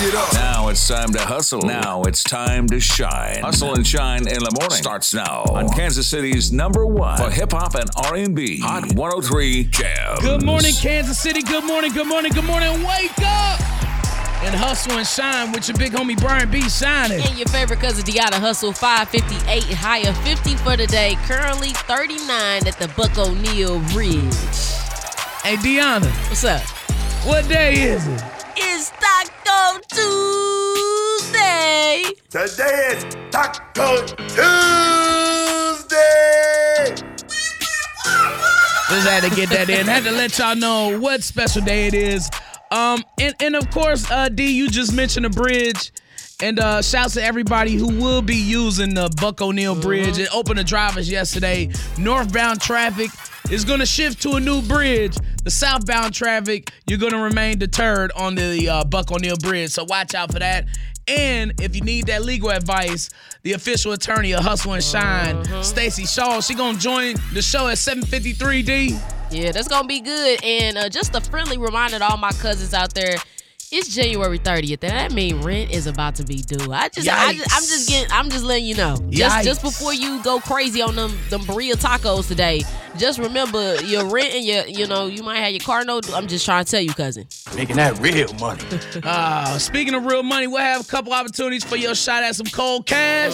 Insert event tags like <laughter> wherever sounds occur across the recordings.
it up. Now it's time to hustle. Now it's time to shine. Hustle and shine in the morning starts now on Kansas City's number one for hip hop and R&B. Hot 103 Jams. Good morning, Kansas City. Good morning, good morning, good morning. Wake up and hustle and shine with your big homie Brian B. Shynin'. And your favorite cousin Deona Hustle, 558 higher 50 for the day. Currently 39 at the Buck O'Neil Bridge. Hey, Deona, What's up? what day is it? It's Taco Tuesday. Today is Taco Tuesday. Just had to get that in. Had to let y'all know what special day it is. Um, and, and of course, uh, D, you just mentioned the bridge. And uh, shouts to everybody who will be using the Buck O'Neil Bridge. It opened the drivers yesterday. Northbound traffic is going to shift to a new bridge. The southbound traffic, you're going to remain deterred on the uh, Buck O'Neil Bridge. So watch out for that. And if you need that legal advice, the official attorney of Hustle and Shine, Stacy Shaw, she going to join the show at 7:53 D. Yeah, that's gonna be good. And uh, just a friendly reminder to all my cousins out there. It's January 30th, and that means rent is about to be due. I just, I just I'm just getting, I'm just letting you know. Just, just before you go crazy on them, them burrito tacos today. Just remember your rent and your, you know, you might have your car note. I'm just trying to tell you, cousin. Making that real money. <laughs> Uh, speaking of real money, we'll have a couple opportunities for your shot at some cold cash.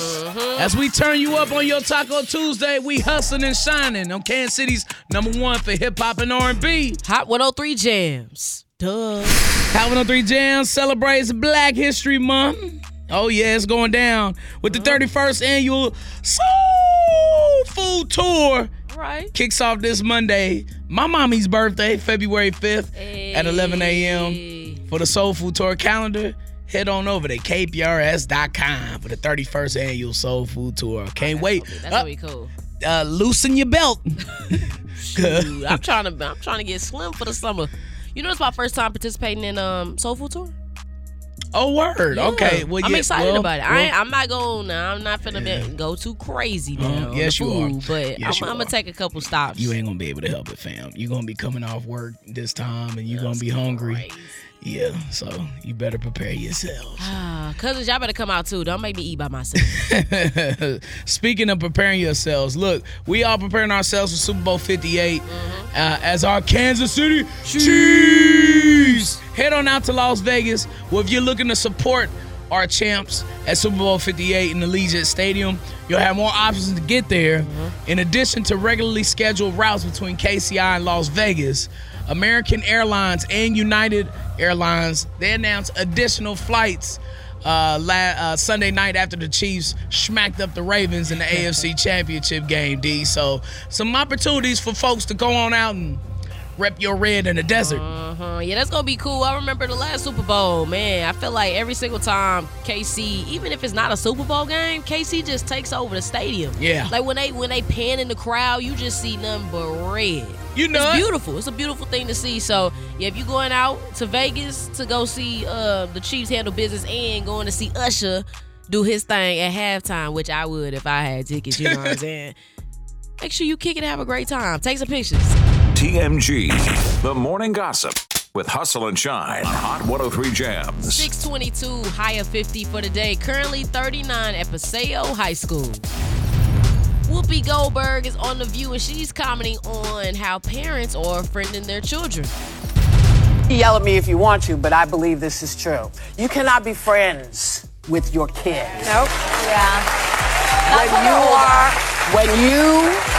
As we turn you up on your Taco Tuesday, we hustling and shining on Kansas City's number one for hip hop and R&B. Hot 103 jams. Duh. Hot 103 Jams celebrates Black History Month. Oh yeah, it's going down with the 31st annual Soul Food Tour. Right. Kicks off this Monday, my mommy's birthday, February 5th at 11 a.m. for the Soul Food Tour calendar. Head on over to kprs.com for the 31st annual Soul Food Tour. Can't wait. That's Uh, gonna be cool. uh, loosen your belt. <laughs> Dude, I'm trying to, I'm trying to get slim for the summer. You know, it's my first time participating in um Soul Food Tour. oh, word. Yeah. Okay. Well, I'm yeah, excited well, about it. I well, ain't, I'm not going. Now. I'm not finna be, go too crazy now. Uh, yes, on the you are. But Yes, I'm, you I'm gonna take a couple stops. you ain't gonna be able to help it, fam. You're gonna be coming off work this time, and you're gonna be hungry. Yeah, so you better prepare yourselves. Ah, cousins, y'all better come out too. Don't make me eat by myself. <laughs> Speaking of preparing yourselves, look, we are preparing ourselves for Super Bowl 58 uh, as our Kansas City Chiefs. Head on out to Las Vegas. Well, if you're looking to support our champs at Super Bowl 58 in the Allegiant Stadium, you'll have more options to get there. In addition to regularly scheduled routes between KCI and Las Vegas, American Airlines and United Airlines they announced additional flights uh, la- uh, Sunday night after the Chiefs smacked up the Ravens in the AFC Championship game. D. So some opportunities for folks to go on out and rep your red in the desert. Uh-huh. Yeah, that's gonna be cool. I remember the last Super Bowl, man. I feel like every single time KC, even if it's not a Super Bowl game, KC just takes over the stadium. Yeah. Like when they when they pan in the crowd, you just see nothing but red. You know it's beautiful. It's a beautiful thing to see. So yeah, if you're going out to Vegas to go see uh, the Chiefs handle business and going to see Usher do his thing at halftime, which I would if I had tickets. You know what I'm <laughs> saying? Make sure you kick it, and have a great time. Take some pictures. TMG, the morning gossip with Hustle and Shine on Hot 103 Jams. 622 higher 50 for the day. Currently 39 at Paseo High School. Whoopi Goldberg is on The View and she's commenting on how parents are friending their children. Yell at me if you want to, but I believe this is true. You cannot be friends with your kid. Nope. Yeah. When you are, when you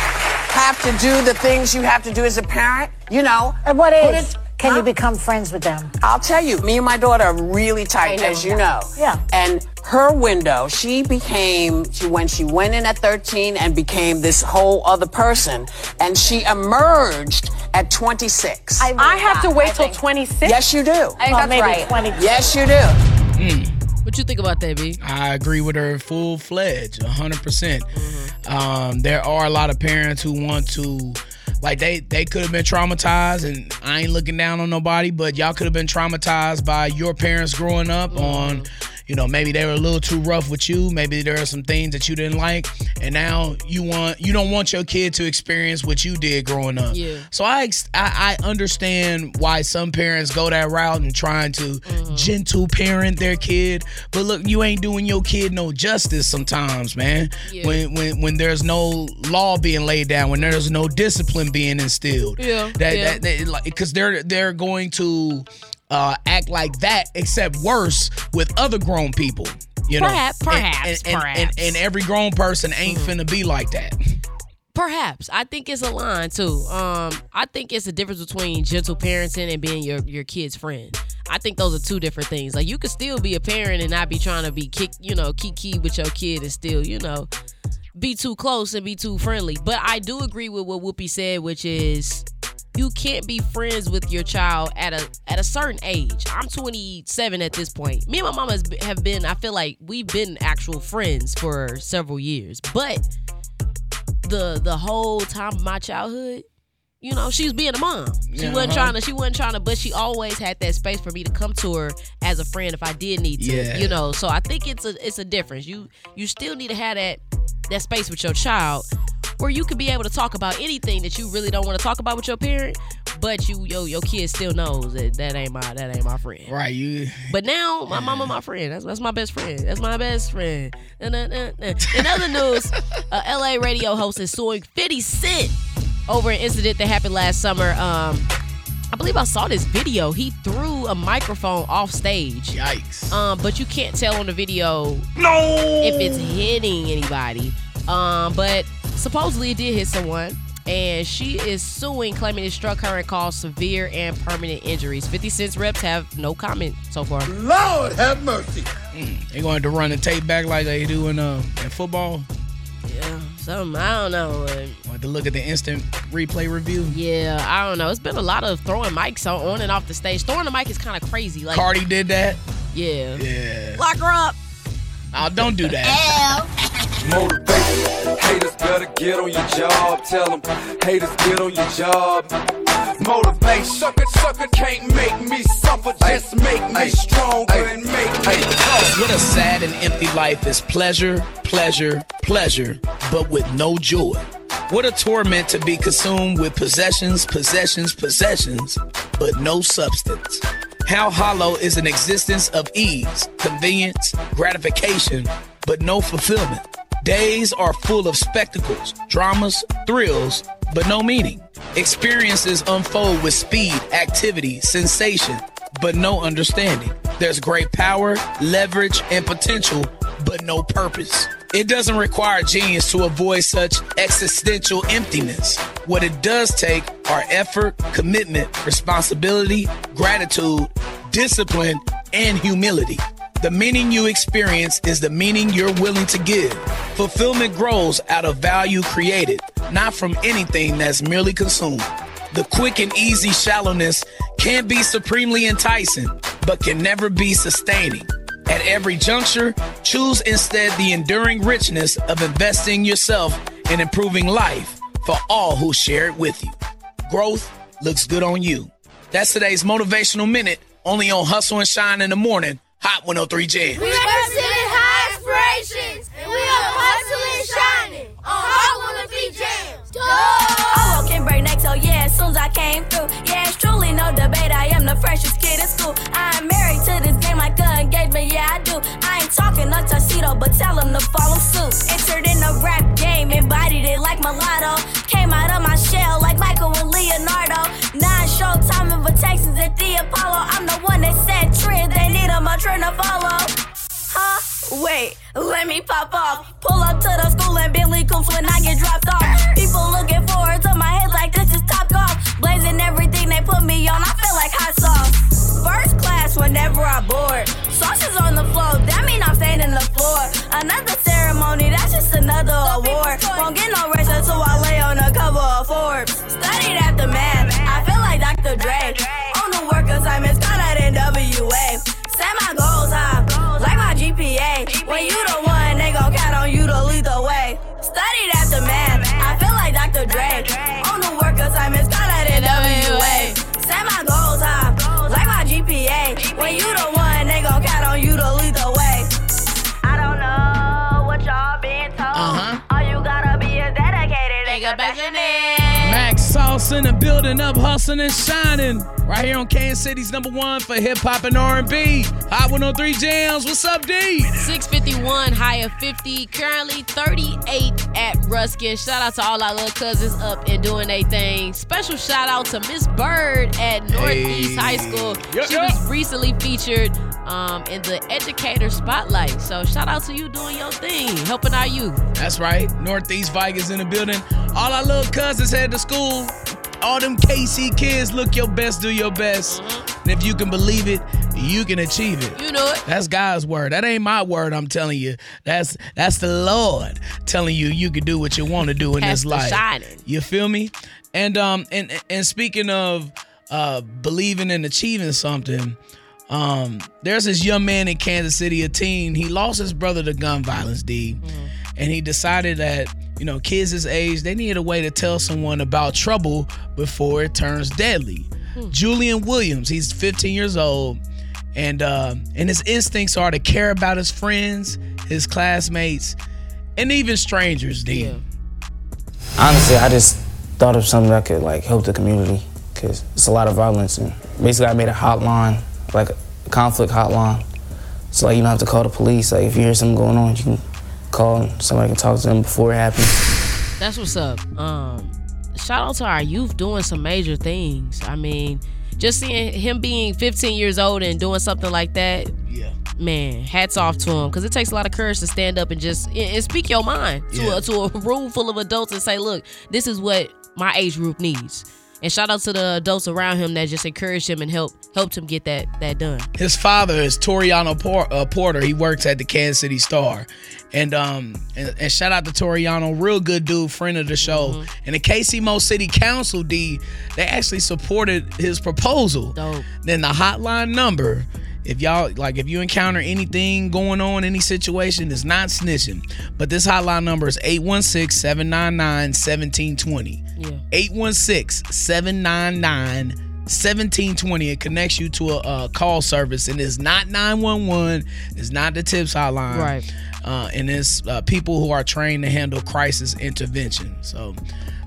have to do the things you have to do as a parent, you know. At what age it- can Huh? you become friends with them? I'll tell you, me and my daughter are really tight, know as you that. know. Yeah. And her window, she became, she, when she went in at 13 and became this whole other person, and she emerged at 26. I have to wait till 26? Yes, you do. I think that's right. 20. Yes, you do. Hmm. What you think about that, B? I agree with her full fledged, 100%. percent Mm-hmm. Um, there are a lot of parents who want to, like, they, they could have been traumatized, and I ain't looking down on nobody, but y'all could have been traumatized by your parents growing up Mm-hmm. on, you know, maybe they were a little too rough with you. Maybe there are some things that you didn't like, and now you want you don't want your kid to experience what you did growing up. Yeah. So I I, I understand why some parents go that route and trying to Mm-hmm. gentle parent their kid, but look, you ain't doing your kid no justice sometimes, man. Yeah. When when when there's no law being laid down, when there's no discipline being instilled. Yeah, That yeah. that, that like because they're they're going to uh, act like that, except worse with other grown people. You know, Perhaps- And- perhaps, and, and, and, perhaps. Mm-hmm. and every grown person ain't finna be like that. Perhaps. I think it's a line too. Um, I think it's a difference between gentle parenting and being your your kid's friend. I think those are two different things. Like you could still be a parent and not be trying to be kick, you know, kiki with your kid and still, you know, be too close and be too friendly. But I do agree with what Whoopi said, which is you can't be friends with your child at a at a certain age. I'm 27 at this point. Me and my mama have been. I feel like we've been actual friends for several years, but the the whole time of my childhood, you know, she was being a mom. She wasn't uh-huh. trying to. She wasn't trying to. But she always had that space for me to come to her as a friend if I did need to. Yeah. You know, so I think it's a it's a difference. You you still need to have that that space with your child where you could be able to talk about anything that you really don't want to talk about with your parent, but you yo your kid still knows that that ain't my that ain't my friend. Right? You But now my mama my friend. That's that's my best friend. That's my best friend. Na, na, na, na. In other news, <laughs> a LA radio host is suing 50 Cent over an incident that happened last summer. Um, I believe I saw this video. He threw a microphone off stage. yikes. Um, but you can't tell on the video no! if it's hitting anybody. Um, but supposedly it did hit someone. And she is suing, claiming it struck her and caused severe and permanent injuries. 50 Cent's reps have no comment so far. Lord have mercy. They going to run the tape back like they do in uh in football. Yeah, something, I don't know. Want to look at the instant replay review. Yeah, I don't know. It's been a lot of throwing mics on, on and off the stage. Throwing the mic is kind of crazy. Like, Cardi did that. yeah. Yeah. Lock her up. Oh, don't do that. Motivation. Haters better get on your job. Tell them haters get on your job. Motivation. Sucker, sucker can't make me suffer. Just make me stronger and make me tough. What a sad and empty life is pleasure, pleasure, pleasure, but with no joy. What a torment to be consumed with possessions, possessions, possessions, but no substance. How hollow is an existence of ease, convenience, gratification, but no fulfillment. Days are full of spectacles, dramas, thrills, but no meaning. Experiences unfold with speed, activity, sensation, but no understanding. There's great power, leverage, and potential, but no purpose. It doesn't require genius to avoid such existential emptiness. What it does take are effort, commitment, responsibility, gratitude, discipline, and humility. The meaning you experience is the meaning you're willing to give. Fulfillment grows out of value created, not from anything that's merely consumed. The quick and easy shallowness can be supremely enticing, but can never be sustaining. At every juncture, choose instead the enduring richness of investing yourself in improving life for all who share it with you. Growth looks good on you. That's today's motivational minute, only on Hustle and Shine in the Morning, Hot 103 Jam. We representing high aspirations, and we are hustling shining on Hot 103 Jams. I walk in break next, so yeah, as soon as I came through. Yeah, it's truly no debate. I am the freshest kid in school. I'm married to this game like an engagement, yeah, I do. I ain't talking a tuxedo, but tell them to follow suit. Entered in the rap game, embodied it like mulatto. Invitations at the Apollo. I'm the one that set trends, they need a trend to follow. Huh? Wait, let me pop off. Pull up to the school and Bentley coops when I get dropped off. People looking forward to my head like this is top golf. Blazing everything they put me on, I feel like hot sauce. First class whenever I board. Sauces on the floor, that mean I'm staying in the floor. Another ceremony, that's just another award. Won't get no rest until I lay on the cover of Forbes. Studied after math, Feel. Dre. On the work assignments, got out in WA. Set my goals high, like my GPA. When you the one, they gon' count on you to lead the way. Studied after math, I feel like Dr. Dre. On the work assignments, got out in WA. Set my goals high, like my GPA. When you the one, Hustling and building up, hustling and shining. Right here on Kansas City's number one for hip hop and R&B. Hot 103 Jams. What's up, D? 651, high of 50, currently 38 at Ruskin. Shout out to all our little cousins up and doing their thing. Special shout out to Miss Bird at Northeast Hey. High School. Yeah, she yeah. was recently featured um, in the Educator Spotlight. So shout out to you doing your thing, helping our youth. That's right. Northeast Vikings in the building. All our little cousins head to school. All them KC kids, look your best, do your best. And if you can believe it, you can achieve it. You know it. That's God's word. That ain't my word. I'm telling you. That's that's the Lord telling you you can do what you want to do in this life. Shining. You feel me? And um and and speaking of uh believing and achieving something, um there's this young man in Kansas City, a teen. He lost his brother to gun violence, D, and he decided that you know kids his age they need a way to tell someone about trouble before it turns deadly. Giulian Williams, he's 15 years old, and uh, and his instincts are to care about his friends, his classmates, and even strangers. D. Yeah. Honestly, I just thought of something that could like help the community because it's a lot of violence and basically I made a hotline, like a conflict hotline. So like you don't have to call the police. Like if you hear something going on, you can call and somebody can talk to them before it happens. That's what's up. Um, shout out to our youth doing some major things. I mean, just seeing him being 15 years old and doing something like that, Yeah. man, hats off to him because it takes a lot of courage to stand up and just and, and speak your mind to Yeah. a, to a room full of adults and say, look, this is what my age group needs. And shout out to the adults around him that just encouraged him and helped helped him get that that done. His father is Toriano Por- uh, Porter. He works at the Kansas City Star. And um and, and shout out to Toriano, real good dude, friend of the show. And the KC Mo City Council D, they actually supported his proposal. Dope. Then the hotline number, if y'all like if you encounter anything going on, any situation, it's not snitching. But this hotline number is 816-799-1720. Yeah. 816-799-1720. It connects you to a, a call service and it's not 911. It's not the tips hotline. Right. Uh, and it's uh, people who are trained to handle crisis intervention. So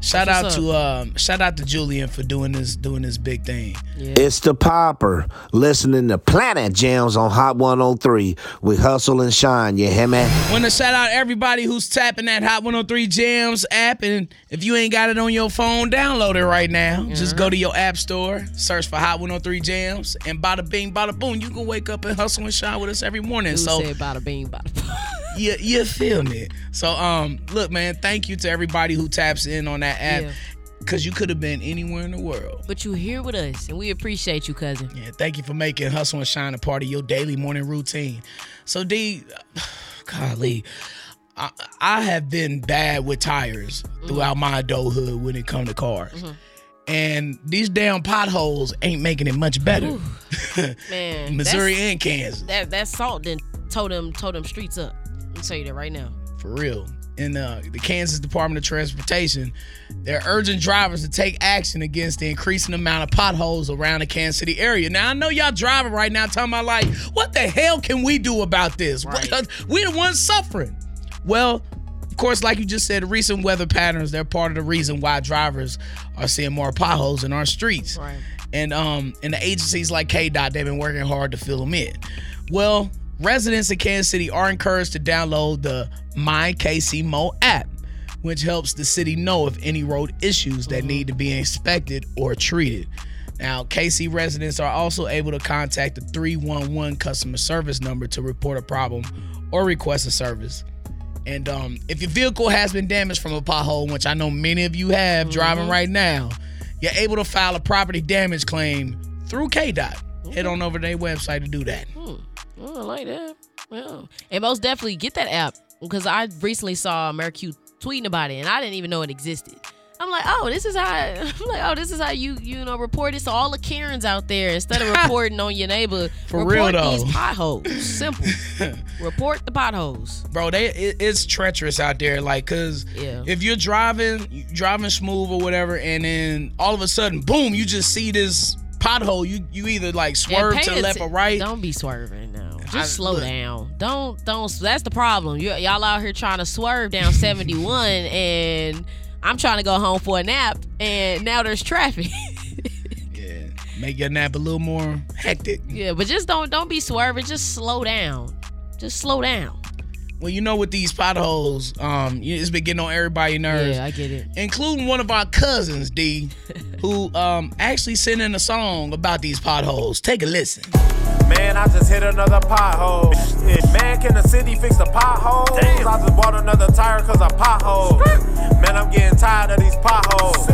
shout out to um, shout out to Giulian for doing this doing this big thing. It's the Popper, listening to Planet Jams on Hot 103 with Hustle and Shine. You hear me? Want to shout out everybody who's tapping that Hot 103 Jams app. And if you ain't got it on your phone, download it right now. Just go to your app store, search for Hot 103 Jams, and bada bing, bada boom, you can wake up and hustle and shine with us every morning. Who so said bada bing, bada boom? <laughs> you, you feel me? So um, look, man, thank you to everybody who taps in on that app. Yeah. Cause you could have been anywhere in the world. But you here with us, and we appreciate you, cousin. Yeah, thank you for making Hustle and Shine a part of your daily morning routine. So, D, <sighs> golly, I, I have been bad with tires throughout my adulthood when it come to cars. And these damn potholes ain't making it much better. <laughs> Man, Missouri and Kansas, That that salt then tow them tow them streets up. I'll tell you that right now. for real. In uh, the Kansas Department of Transportation, they're urging drivers to take action against the increasing amount of potholes around the Kansas City area. Now, I know y'all driving right now talking about, like, what the hell can we do about this? What- we the ones suffering. Well, of course, like you just said, recent weather patterns, they're part of the reason why drivers are seeing more potholes in our streets. Right. And um, and the agencies like KDOT, they've been working hard to fill them in. Well, residents in Kansas City are encouraged to download the My KC Mo app, which helps the city know of any road issues that need to be inspected or treated. Now, KC residents are also able to contact the 311 customer service number to report a problem or request a service. And um, if your vehicle has been damaged from a pothole, which I know many of you have driving right now, you're able to file a property damage claim through KDOT. Head on over to their website to do that. Oh, I like that. Yeah. And most definitely get that app because I recently saw Mercu tweeting about it and I didn't even know it existed. I'm like, oh, this is how <laughs> I'm like, oh, this is how you you know report it. So all the Karens out there, instead of <laughs> reporting on your neighbor, For report real, these potholes. Simple. <laughs> report the potholes. Bro, they it, it's treacherous out there. Like, cause Yeah. if you're driving, driving smooth or whatever, and then all of a sudden, boom, you just see this pothole. You you either like swerve to the left or right. Don't be swerving now. Just I- slow look. down. Don't don't. That's the problem. You, y'all out here trying to swerve down <laughs> 71 and I'm trying to go home for a nap, and now there's traffic. <laughs> Yeah, make your nap a little more hectic. yeah, but just don't don't be swerving. Just slow down. Just slow down. Well, you know, with these potholes, um, you- it's been getting on everybody's nerves. Yeah, I get it. Including one of our cousins, D, <laughs> who um actually sent in a song about these potholes. Take a listen. Man, I just hit another pothole. Man, can the city fix the potholes? I just bought another tire cause I pothole. Man, I'm getting tired of these potholes.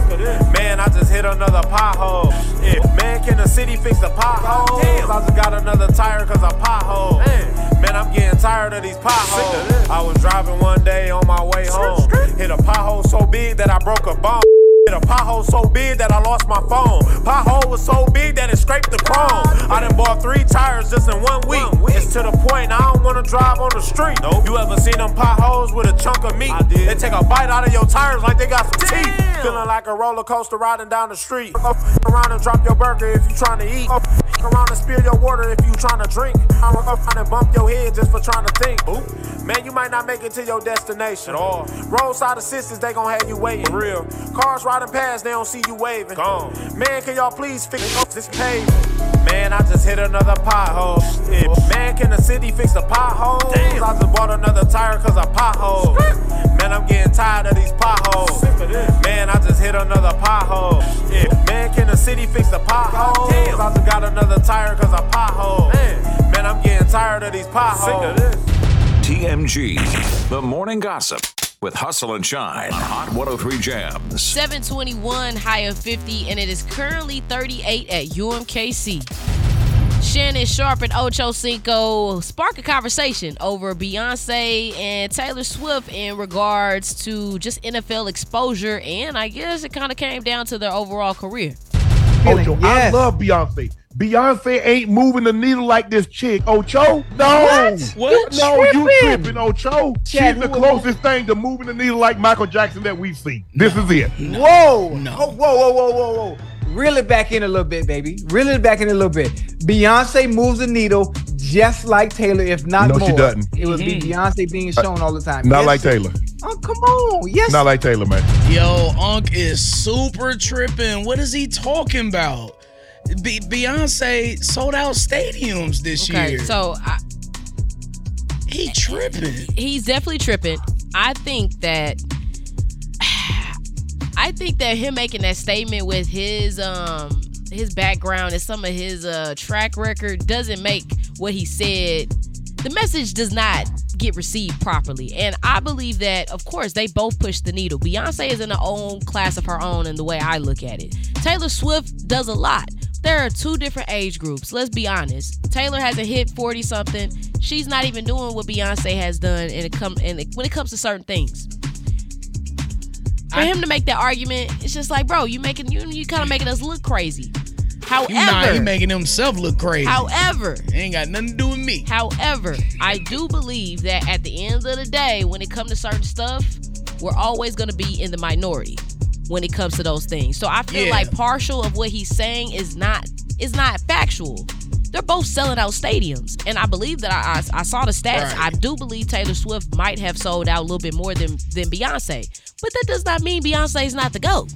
Man, I just hit another pothole. Shit, Man, can the city fix the potholes? I just got another tire cause I pothole. Man, I'm getting tired of these potholes. I was driving one day on my way home. Hit a pothole so big that I broke a bone. Hit a pothole so big that I lost my phone. Pothole was so big that it scraped the chrome. I done bought three tires just in one week. It's to the point I don't wanna drive on the street. You ever seen them potholes with a chunk of meat? They take a bite out of your tires like they got some teeth. Feeling like a roller coaster riding down the street. Go around and drop your burger if you trying to eat. Around and spill your water if you trying to drink. I'm gonna bump your head just for trying to think. Man, you might not make it to your destination. At all. Roadside assistance, they gon' have you waiting. For real. Cars riding past, they don't see you waving. Gone. Man, can y'all please fix up oh, this pavement? Man, I just hit another pothole. Shit. Man, can the city fix the potholes? Damn. I just bought another tire cause I pothole. Man, I'm getting tired of these potholes. Man, I just hit another pothole. Shit. Man, can the city fix the potholes? Man, I'm getting tired of these potholes. TMG, the morning gossip with Hustle and Shine on Hot 103 Jams. 721, high of 50, and it is currently 38 at UMKC. Shannon Sharpe and Ocho Cinco spark a conversation over Beyonce and Taylor Swift in regards to just NFL exposure, and I guess it kind of came down to their overall career. Ocho, I love Beyonce. Beyonce ain't moving the needle like this chick. Ocho, no. What? What? No, you Tripping. tripping, Ocho. Chad, She's the closest thing to moving the needle like Michael Jackson that we've seen. This is it. Whoa. Oh, whoa, whoa, whoa, whoa, whoa. Reel it back in a little bit, baby. Reel it back in a little bit. Beyonce moves the needle just like Taylor, if not No, more. she doesn't. It would be mm-hmm. Beyonce being uh, shown all the time. Not Yes, like. Taylor. Oh, come on. Yes. Not like Taylor, man. Yo, Unc is super tripping. What is he talking about? Be- Beyonce sold out stadiums this Okay, year. so I, he tripping. He's definitely tripping. I think that <sighs> I think that him making that statement with his um his background and some of his uh track record doesn't make what he said the message does not get received properly. And I believe that of course they both push the needle. Beyonce is in her own class of her own in the way I look at it. Taylor Swift does a lot. There are two different age groups. Let's be honest. Taylor hasn't hit 40 something. She's not even doing what Beyonce has done and it come and when it comes to certain things. For him to make that argument, it's just like, bro, you making you you kind of making us look crazy. However, Nah, he making himself look crazy. However, ain't got nothing to do with me. However, I do believe that at the end of the day, when it comes to certain stuff, we're always going to be in the minority when it comes to those things. So I feel Yeah. like partial of what he's saying is not is not factual. They're both selling out stadiums, and I believe that I I, I saw the stats. Right. I do believe Taylor Swift might have sold out a little bit more than than Beyonce, but that does not mean Beyonce is not the go.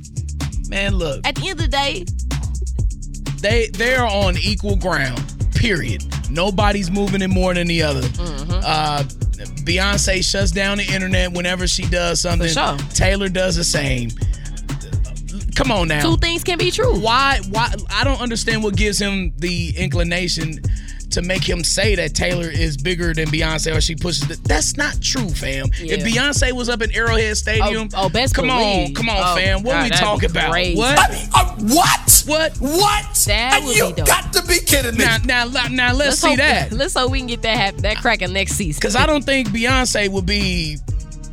Man, look. At the end of the day, they they're on equal ground. Period. Nobody's moving it more than the other. Mm-hmm. Uh, Beyonce shuts down the internet whenever she does something. sure. Taylor does the same. Come on now. two things can be true. Why? Why? I don't understand what gives him the inclination to make him say that Taylor is bigger than Beyonce or she pushes it. That's not true, fam. If Beyonce was up in Arrowhead Stadium, Oh, oh, best come on, come on, Oh, fam. What God, we that'd be talking about? crazy. What? Uh, what? What? What? That would you be dope. got to be kidding me. Now, now, now, let's, see hope, that. <laughs> Let's hope we can get that hap- that cracking next season. Because I don't think Beyonce would be.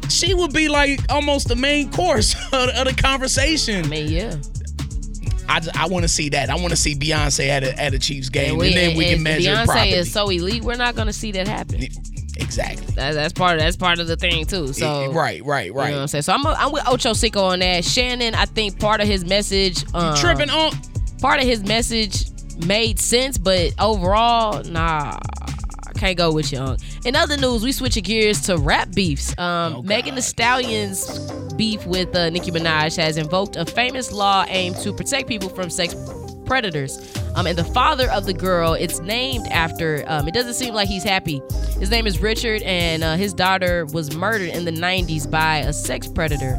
She would be like almost the main course <laughs> of, of the conversation. I mean, yeah. I, I want to see that. I want to see Beyonce at a at a Chiefs game, and, we- then we and can measure Beyonce it properly. is so elite, we're not going to see that happen. Exactly. That, that's part of that's part of the thing too. So right, right, You right. know what I'm saying? So I'm I'm with Ocho Cinco on that. Shannon, I think part of his message, um, tripping on part of his message made sense, but overall, nah. Can't go with you, Unc. In other news, we switching gears to rap beefs. Um, Megan Thee Stallion's beef with uh, Nicki Minaj has invoked a famous law aimed to protect people from sex predators. Um, and the father of the girl, it's named after. Um, it doesn't seem like he's happy. His name is Richard, and uh, his daughter was murdered in the '90s by a sex predator.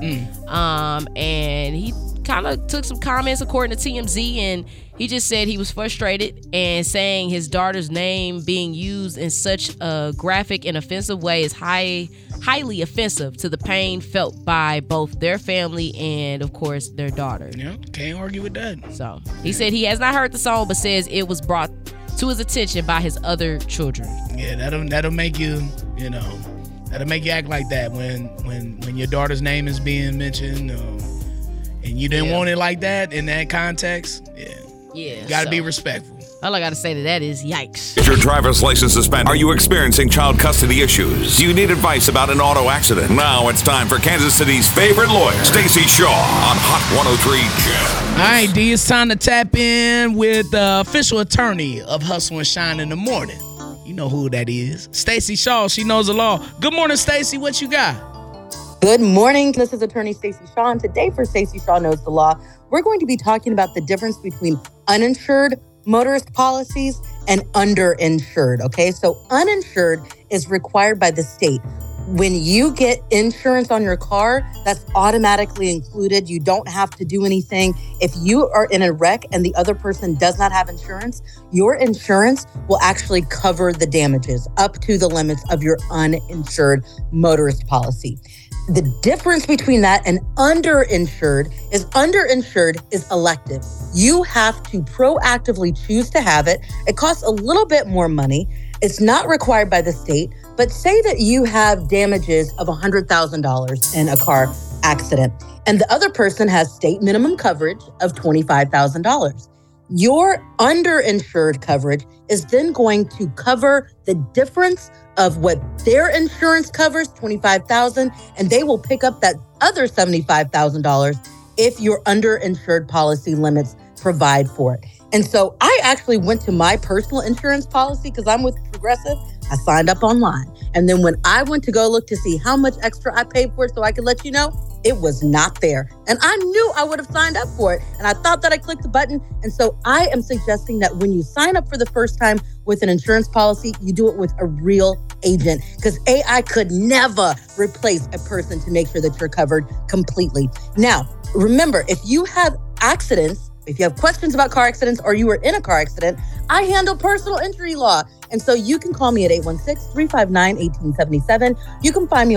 Um, and he kind of took some comments according to TMZ, and he just said he was frustrated and saying his daughter's name being used in such a graphic and offensive way is high, highly offensive to the pain felt by both their family and, of course, their daughter. Yeah, can't argue with that. So he said he has not heard the song, but says it was brought to his attention by his other children. Yeah, that'll that'll make you, you know, that'll make you act like that when when when your daughter's name is being mentioned, um, and you didn't Yeah. want it like that in that context. Yeah, Yeah, gotta be respectful. All I gotta say to that is yikes. Is your driver's license suspended? Are you experiencing child custody issues? Do you need advice about an auto accident? Now it's time for Kansas City's favorite lawyer, Stacy Shaw, on Hot 103 Jam. All right, D, it's time to tap in with the official attorney of Hustle and Shine in the morning. You know who that is. Stacy Shaw, she knows the law. Good morning, Stacy. What you got? Good morning. This is attorney Stacy Shaw. And today for Stacy Shaw Knows the Law, we're going to be talking about the difference between uninsured motorist policies and underinsured. Okay. So uninsured is required by the state. When you get insurance on your car, that's automatically included. You don't have to do anything. If you are in a wreck and the other person does not have insurance, your insurance will actually cover the damages up to the limits of your uninsured motorist policy. The difference between that and underinsured is underinsured is elective. You have to proactively choose to have it. It costs a little bit more money. It's not required by the state, but say that you have damages of $100,000 in a car accident and the other person has state minimum coverage of $25,000. Your underinsured coverage is then going to cover the difference of what their insurance covers, 25,000, and they will pick up that other $75,000 if your underinsured policy limits provide for it. And so I actually went to my personal insurance policy because I'm with Progressive. I signed up online. And then when I went to go look to see how much extra I paid for it so I could let you know, it was not there. And I knew I would have signed up for it. And I thought that I clicked the button. And so I am suggesting that when you sign up for the first time with an insurance policy, you do it with a real agent because AI could never replace a person to make sure that you're covered completely. Now, remember, if you have accidents, if you have questions about car accidents or you were in a car accident, I handle personal injury law. And so you can call me at 816 359 1877. You can find me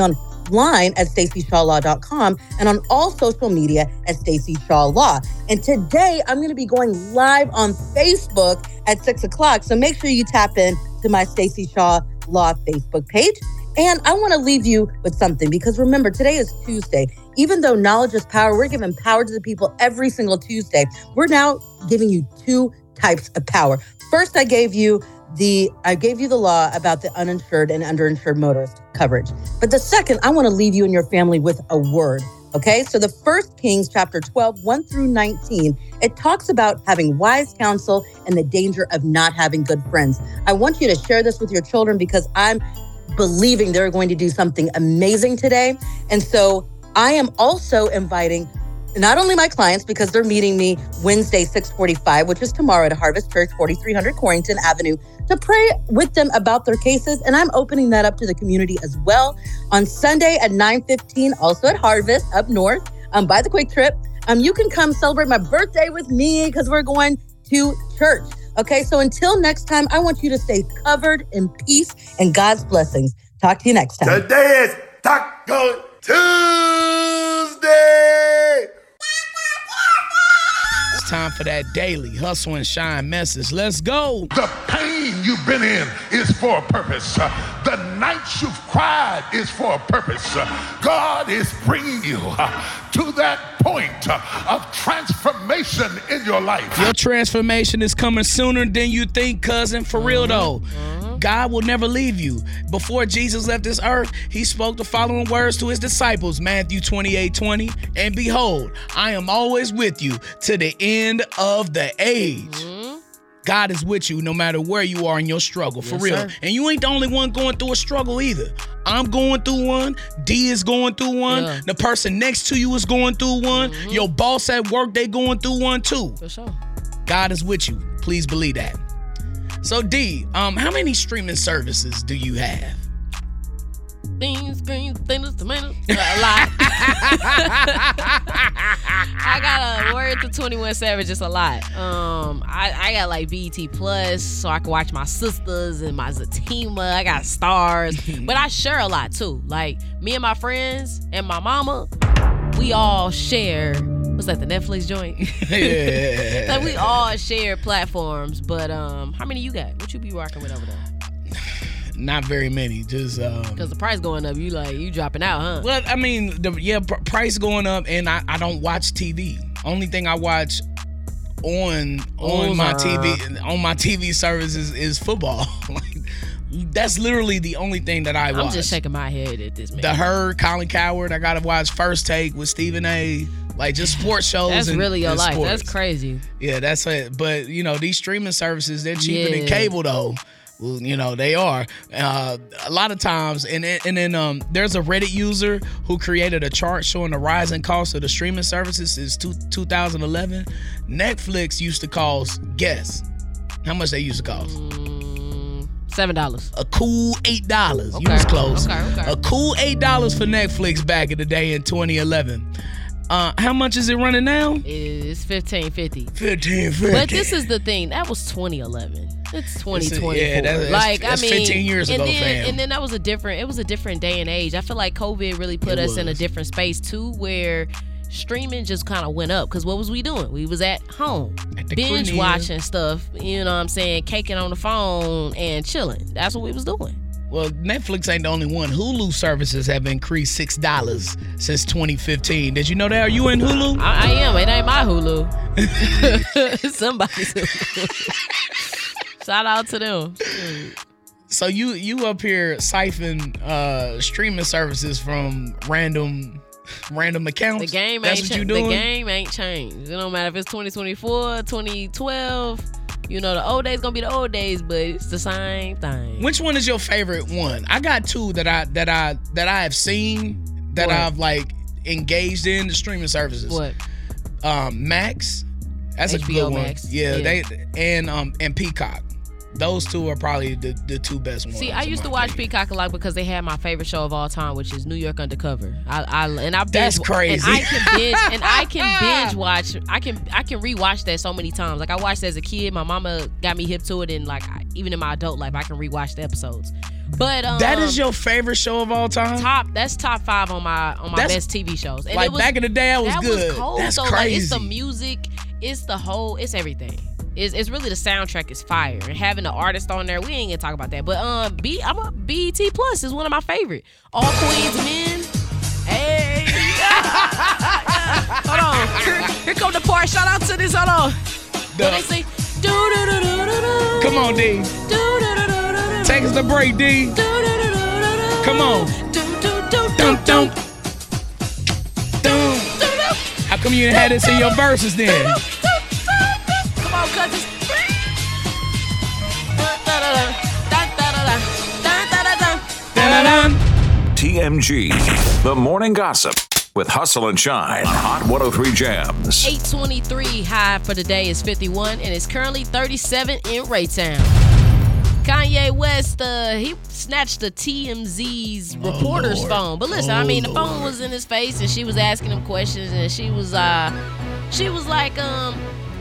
online at stacyshawlaw.com and on all social media at Stacy Shaw Law. And today I'm going to be going live on Facebook at six o'clock. So make sure you tap in to my Stacy Shaw Law Facebook page. And I want to leave you with something because remember, today is Tuesday. Even though knowledge is power, we're giving power to the people every single Tuesday. We're now giving you two types of power. First, I gave you the I gave you the law about the uninsured and underinsured motorist coverage. But the second, I want to leave you and your family with a word. Okay, so the first Kings chapter 12, 1 through 19, it talks about having wise counsel and the danger of not having good friends. I want you to share this with your children because I'm believing they're going to do something amazing today. And so I am also inviting not only my clients because they're meeting me Wednesday 645 which is tomorrow at Harvest Church 4300 Corrington Avenue to pray with them about their cases and I'm opening that up to the community as well on Sunday at 9:15 also at Harvest up north um, by the QuikTrip um you can come celebrate my birthday with me because we're going to church okay so until next time I want you to stay covered in peace and God's blessings talk to you next time Today is Taco Tuesday. It's time for that daily hustle and shine message. Let's go. You've been in is for a purpose. Uh, The nights you've cried is for a purpose. Uh, God is bringing you uh, to that point of transformation in your life. Your transformation is coming sooner than you think, cousin. For real though. God will never leave you. Before Jesus left this earth, he spoke the following words to his disciples, Matthew 28 20. And behold, I am always with you to the end of the age. God is with you no matter where you are in your struggle, for real. sir. And you ain't the only one going through a struggle either. I'm going through one. D is going through one. Yeah. The person next to you is going through one. Your boss at work, they going through one too. For sure. God is with you. Please believe that. So D, um, how many streaming services do you have? Beans, greens, potatoes, tomatoes. <laughs> A lot. <laughs> I got a word to 21 Savage, just a lot. Um, I, I got like BET Plus, so I can watch my sisters and my Zatima. I got stars, <laughs> but I share a lot too. Like me and my friends and my mama, we all share. What's that? The Netflix joint. Yeah. like we all share platforms, but um, how many you got? What you be rocking with over there? Not very many. Just um, Because the price going up, you like you dropping out, huh? Well, I mean, the yeah, pr- price going up, and I, I don't watch TV. Only thing I watch on on my. TV on my TV services is is football. <laughs> like that's literally the only thing that I watch. I'm just shaking my head at this man. the Herd, Colin Cowherd. I gotta watch First Take with Stephen A. Like just sports shows. That's and- really your and life. That's crazy. Yeah, that's it. But you know, these streaming services, they're cheaper than cable though. You know, they are. Uh, a lot of times, and then- and then um, there's a Reddit user who created a chart showing the rising cost of the streaming services since two, 2011. Netflix used to cost, guess, how much they used to cost? Seven dollars. A cool eight dollars. You Okay, was close. okay, okay. A cool eight dollars for Netflix back in the day in 2011. Uh, how much is it running now? It's fifteen fifty. Fifteen fifty. But this is the thing. That was 2011. It's 2024. yeah, that's- like that's I mean, 15 years and ago, then, fam. And then that was a different. It was a different day and age. I feel like COVID really put It us in a different space too, where streaming just kind of went up. Cause what was we doing? We was at home, the binge watching stuff. You know what I'm saying? Caking on the phone and chilling. That's what we was doing. Well, Netflix ain't the only one. Hulu services have increased six dollars since 2015. Did you know that? Are you in Hulu? I, I am. It ain't my Hulu. <laughs> Somebody's Hulu. <laughs> Shout out to them. So you you up here siphon uh, streaming services from random random accounts? The game That's ain't what you doing? The game ain't changed. It don't matter if it's 2024, 2012. You know, the old days gonna be the old days, but it's the same thing. Which one is your favorite one? I got two that I that I that I have seen that What? I've like engaged in the streaming services. What? Um, Max. That's a HBO good one. Max. Yeah, Yeah. they and um and Peacock. Those two are probably the, the two best ones. See, I used to watch Peacock a lot because they had my favorite show of all time, which is New York Undercover. I, I and I binge, That's crazy. And I can binge and I can <laughs> binge watch. I can I can rewatch that so many times. Like I watched as a kid. My mama got me hip to it, and like I, even in my adult life, I can rewatch the episodes. But um, That is your favorite show of all time? top. That's top five on my on my That's- best TV shows. And like, was, back in the day, that was good. was cold. That's though. Like, it's the music. It's the whole. It's everything. It's, it's really the soundtrack is fire and having the artist on there. We ain't gonna talk about that, but um, B I'm a BET Plus is one of my favorite. All Queens Men. Hey, hold on. Here, here come the part. Shout out to this. Hold on. What they say? Do do do do do do. Come on, D. Do do do do do do. Take us to break, D. Do do do do do. Come on. Do do do do do. How come you didn't have this in your verses then? Come on, cousins. Dun-dun-dun. TMG, the morning gossip with Hustle and Shine on Hot 103 Jams. 823 high for the day is 51 and it's currently 37 in Raytown. Kanye West, uh, he snatched the TMZ's reporter's Lord. phone. But listen, Oh, I mean, the Lord. phone was in his face and she was asking him questions and she was, uh, she was like, um,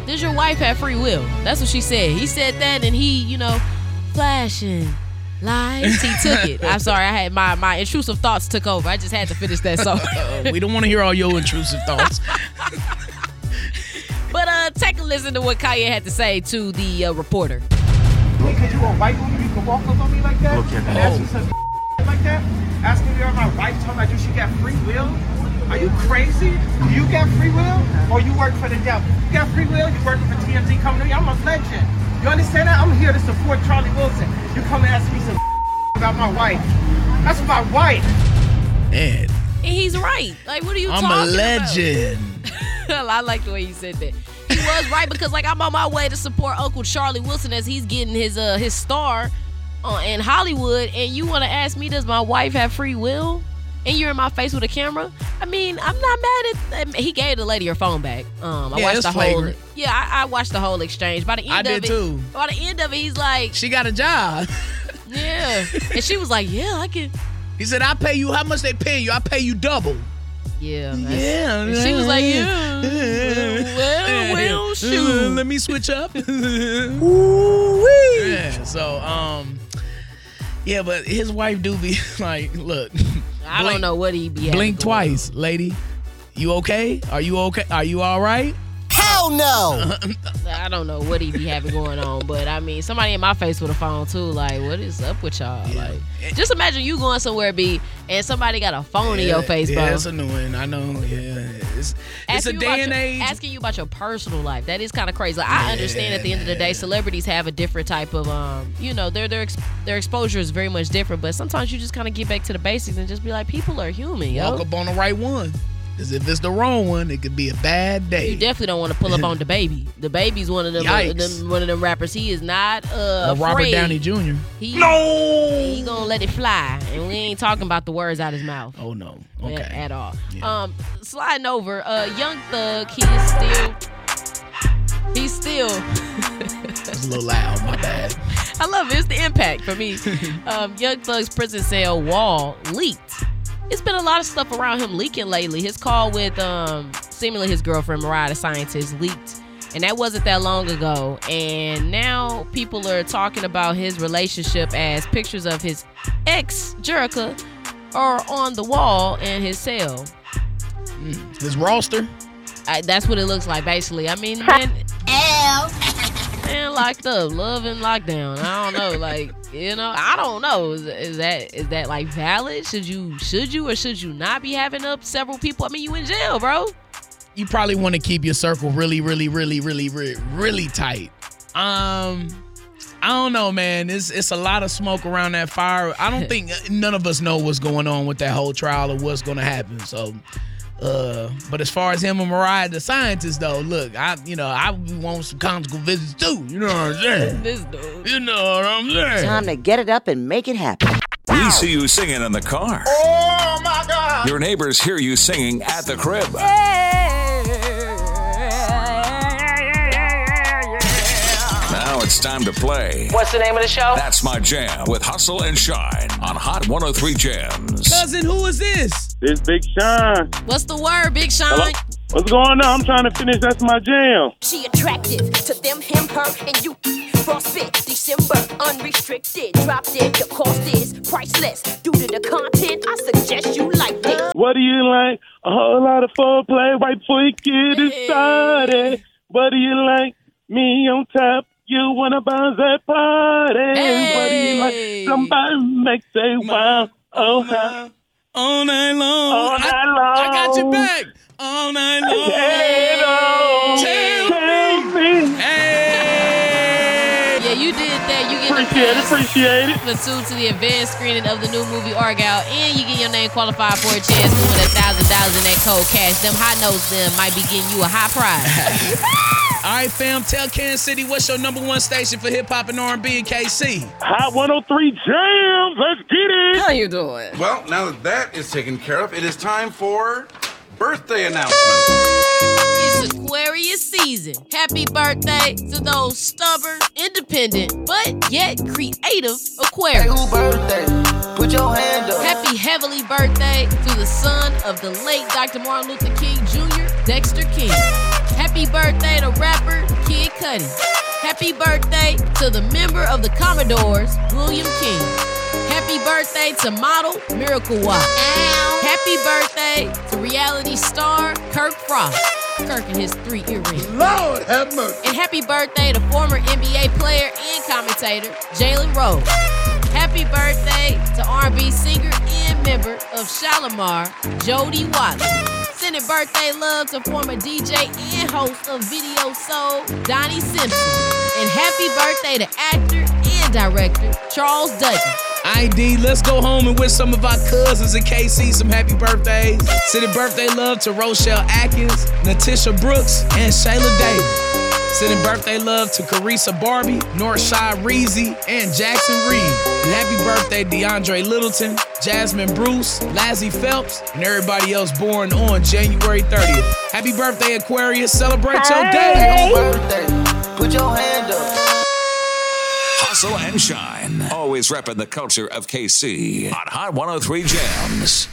does your wife have free will? That's what she said. He said that and he, you know, flashing lights. He took it. I'm <laughs> sorry, I had my, my intrusive thoughts took over. I just had to finish that song. <laughs> we don't want to hear all your intrusive thoughts. <laughs> But uh, take a listen to what Kanye had to say to the uh, reporter. Because you a white woman, you can walk up on me like that? Look at and that. ask me some like that? Ask me if my wife talking about do she got free will? Are you crazy? Do you got free will? Or you work for the devil? You got free will? You working for TMZ company? I'm a legend. You understand that? I'm here to support Charlie Wilson. You come and ask me some <laughs> about my wife. That's my wife. Man, And he's right. Like, what are you talking? about? I'm a legend. <laughs> about? I like the way you said that. He was right because, like, I'm on my way to support Uncle Charlie Wilson as he's getting his uh his star uh, in Hollywood, and you want to ask me, does my wife have free will? And you're in my face with a camera. I mean, I'm not mad at. He gave the lady her phone back. Um, I Yeah, watched the whole. flagrant. Yeah, I, I watched the whole exchange. By the end I of did it, too. by the end of it, he's like, She got a job. <laughs> yeah, and she was like, yeah, I can. He said, I pay you how much they pay you. I pay you double. Yeah, Yeah. And she was like, yeah. <laughs> Well, well, shoot. Let me switch up. <laughs> yeah. So, um, yeah, but his wife do be like, look. I don't know what he be. Blink going twice, lady. You okay? Are you okay? Are you all right? Hell no. <laughs> I don't know what he be having going on, but I mean, somebody in my face with a phone too. Like, what is up with y'all? Like, just imagine you going somewhere, be and somebody got a phone in your face, bro. Yeah, it's annoying. I know. Yeah, it's, it's a day and your- age. Asking you about your personal life. That is kind of crazy. Like, I understand at the end of the day, celebrities have a different type of, um, you know, their their ex- their exposure is very much different. But sometimes you just kind of get back to the basics and just be like, people are human, yo. Walk up on the right one. Because if it's the wrong one, it could be a bad day. You definitely don't want to pull up on DaBaby. The baby's one of them, uh, them one of them rappers. He is not uh, Or Robert afraid. Downey Jr. He, no, he gonna let it fly, and we ain't talking about the words out of his mouth. Oh no, okay, okay. at, all. Um, sliding over, uh, Young Thug, he is still, he's still. It's a little loud. My bad. <laughs> I love it. It's the impact for me. <laughs> um, Young Thug's prison cell wall leaked. It's been a lot of stuff around him leaking lately. His call with um, seemingly his girlfriend Mariah the Scientist leaked, and that wasn't that long ago. And now people are talking about his relationship as pictures of his ex Jerrika are on the wall in his cell. His roster. I, that's what it looks like, basically. I mean, man, <laughs> man, locked up, love and lockdown. I don't know, like you know, I don't know. Is, is that is that like valid? Should you should you or should you not be having up several people? I mean, you in jail, bro. You probably want to keep your circle really, really, really, really, really, really tight. Um, I don't know, man. It's it's a lot of smoke around that fire. I don't <laughs> think none of us know what's going on with that whole trial or what's going to happen. So, uh, but as far as him and Mariah, the scientist, though, look, I you know I want some conjugal visits too. You know what I'm saying? <laughs> this dude. You know what I'm saying? Time to get it up and make it happen. We see you singing in the car. Oh my God. Your neighbors hear you singing at the crib. Now time to play. What's the name of the show? That's my jam with Hustle and Shyne on Hot 103 Jams. Cousin, who is this? This Big Sean. What's the word, Big Sean? Hello? What's going on? I'm trying to finish. That's my jam. She attractive to them, him, her, and you. Frostbit, December, unrestricted. Drop dead, the cost is priceless. Due to the content, I suggest you like it. What do you like? A whole lot of foreplay right before you get it started. What do you like? Me on top. You wanna bounce that party? What do you like? Somebody make say wow. Oh, how. All night long. All night I, long. I got your back. All night long. Hey, Tell Tell me. Yeah, you did that. You get Appreciate it, the pass appreciate it. for to the advanced screening of the new movie Argylle, and you get your name qualified for a chance to win a thousand dollars in that cold cash. Them high notes them might be getting you a high prize. <laughs> All right, fam. Tell Kansas City what's your number one station for hip hop and R&B in KC. Hot 103 Jams. Let's get it. How you doing? Well, now that that is taken care of, it is time for birthday announcements. It's Aquarius season. Happy birthday to those stubborn, independent, but yet creative Aquarius. birthday? Put your hand up. Happy heavenly birthday to the son of the late Dr. Martin Luther King Jr., Dexter King. Happy birthday to rapper Kid Cudi. Happy birthday to the member of the Commodores, William King. Happy birthday to model Miracle Watts. Happy birthday to reality star Kirk Frost. Kirk and his three earrings. Lord have mercy. And happy birthday to former NBA player and commentator Jalen Rose. Happy birthday to R&B singer and member of Shalamar, Jody Watley. Sending birthday love to former DJ and host of Video Soul, Donnie Simpson. And happy birthday to actor and director Charles Dutton. ID, let's go home and wish some of our cousins in KC some happy birthdays. Sending birthday love to Rochelle Atkins, Natisha Brooks, and Shayla Davis. Sending birthday love to Carissa Barbie, Northside Reezy, and Jackson Reed. And happy birthday, DeAndre Littleton, Jasmine Bruce, Lazzie Phelps, and everybody else born on January 30th. Happy birthday, Aquarius. Celebrate your day. Put your hand up. Hustle and Shyne. Always repping the culture of KC on Hot 103 Jams.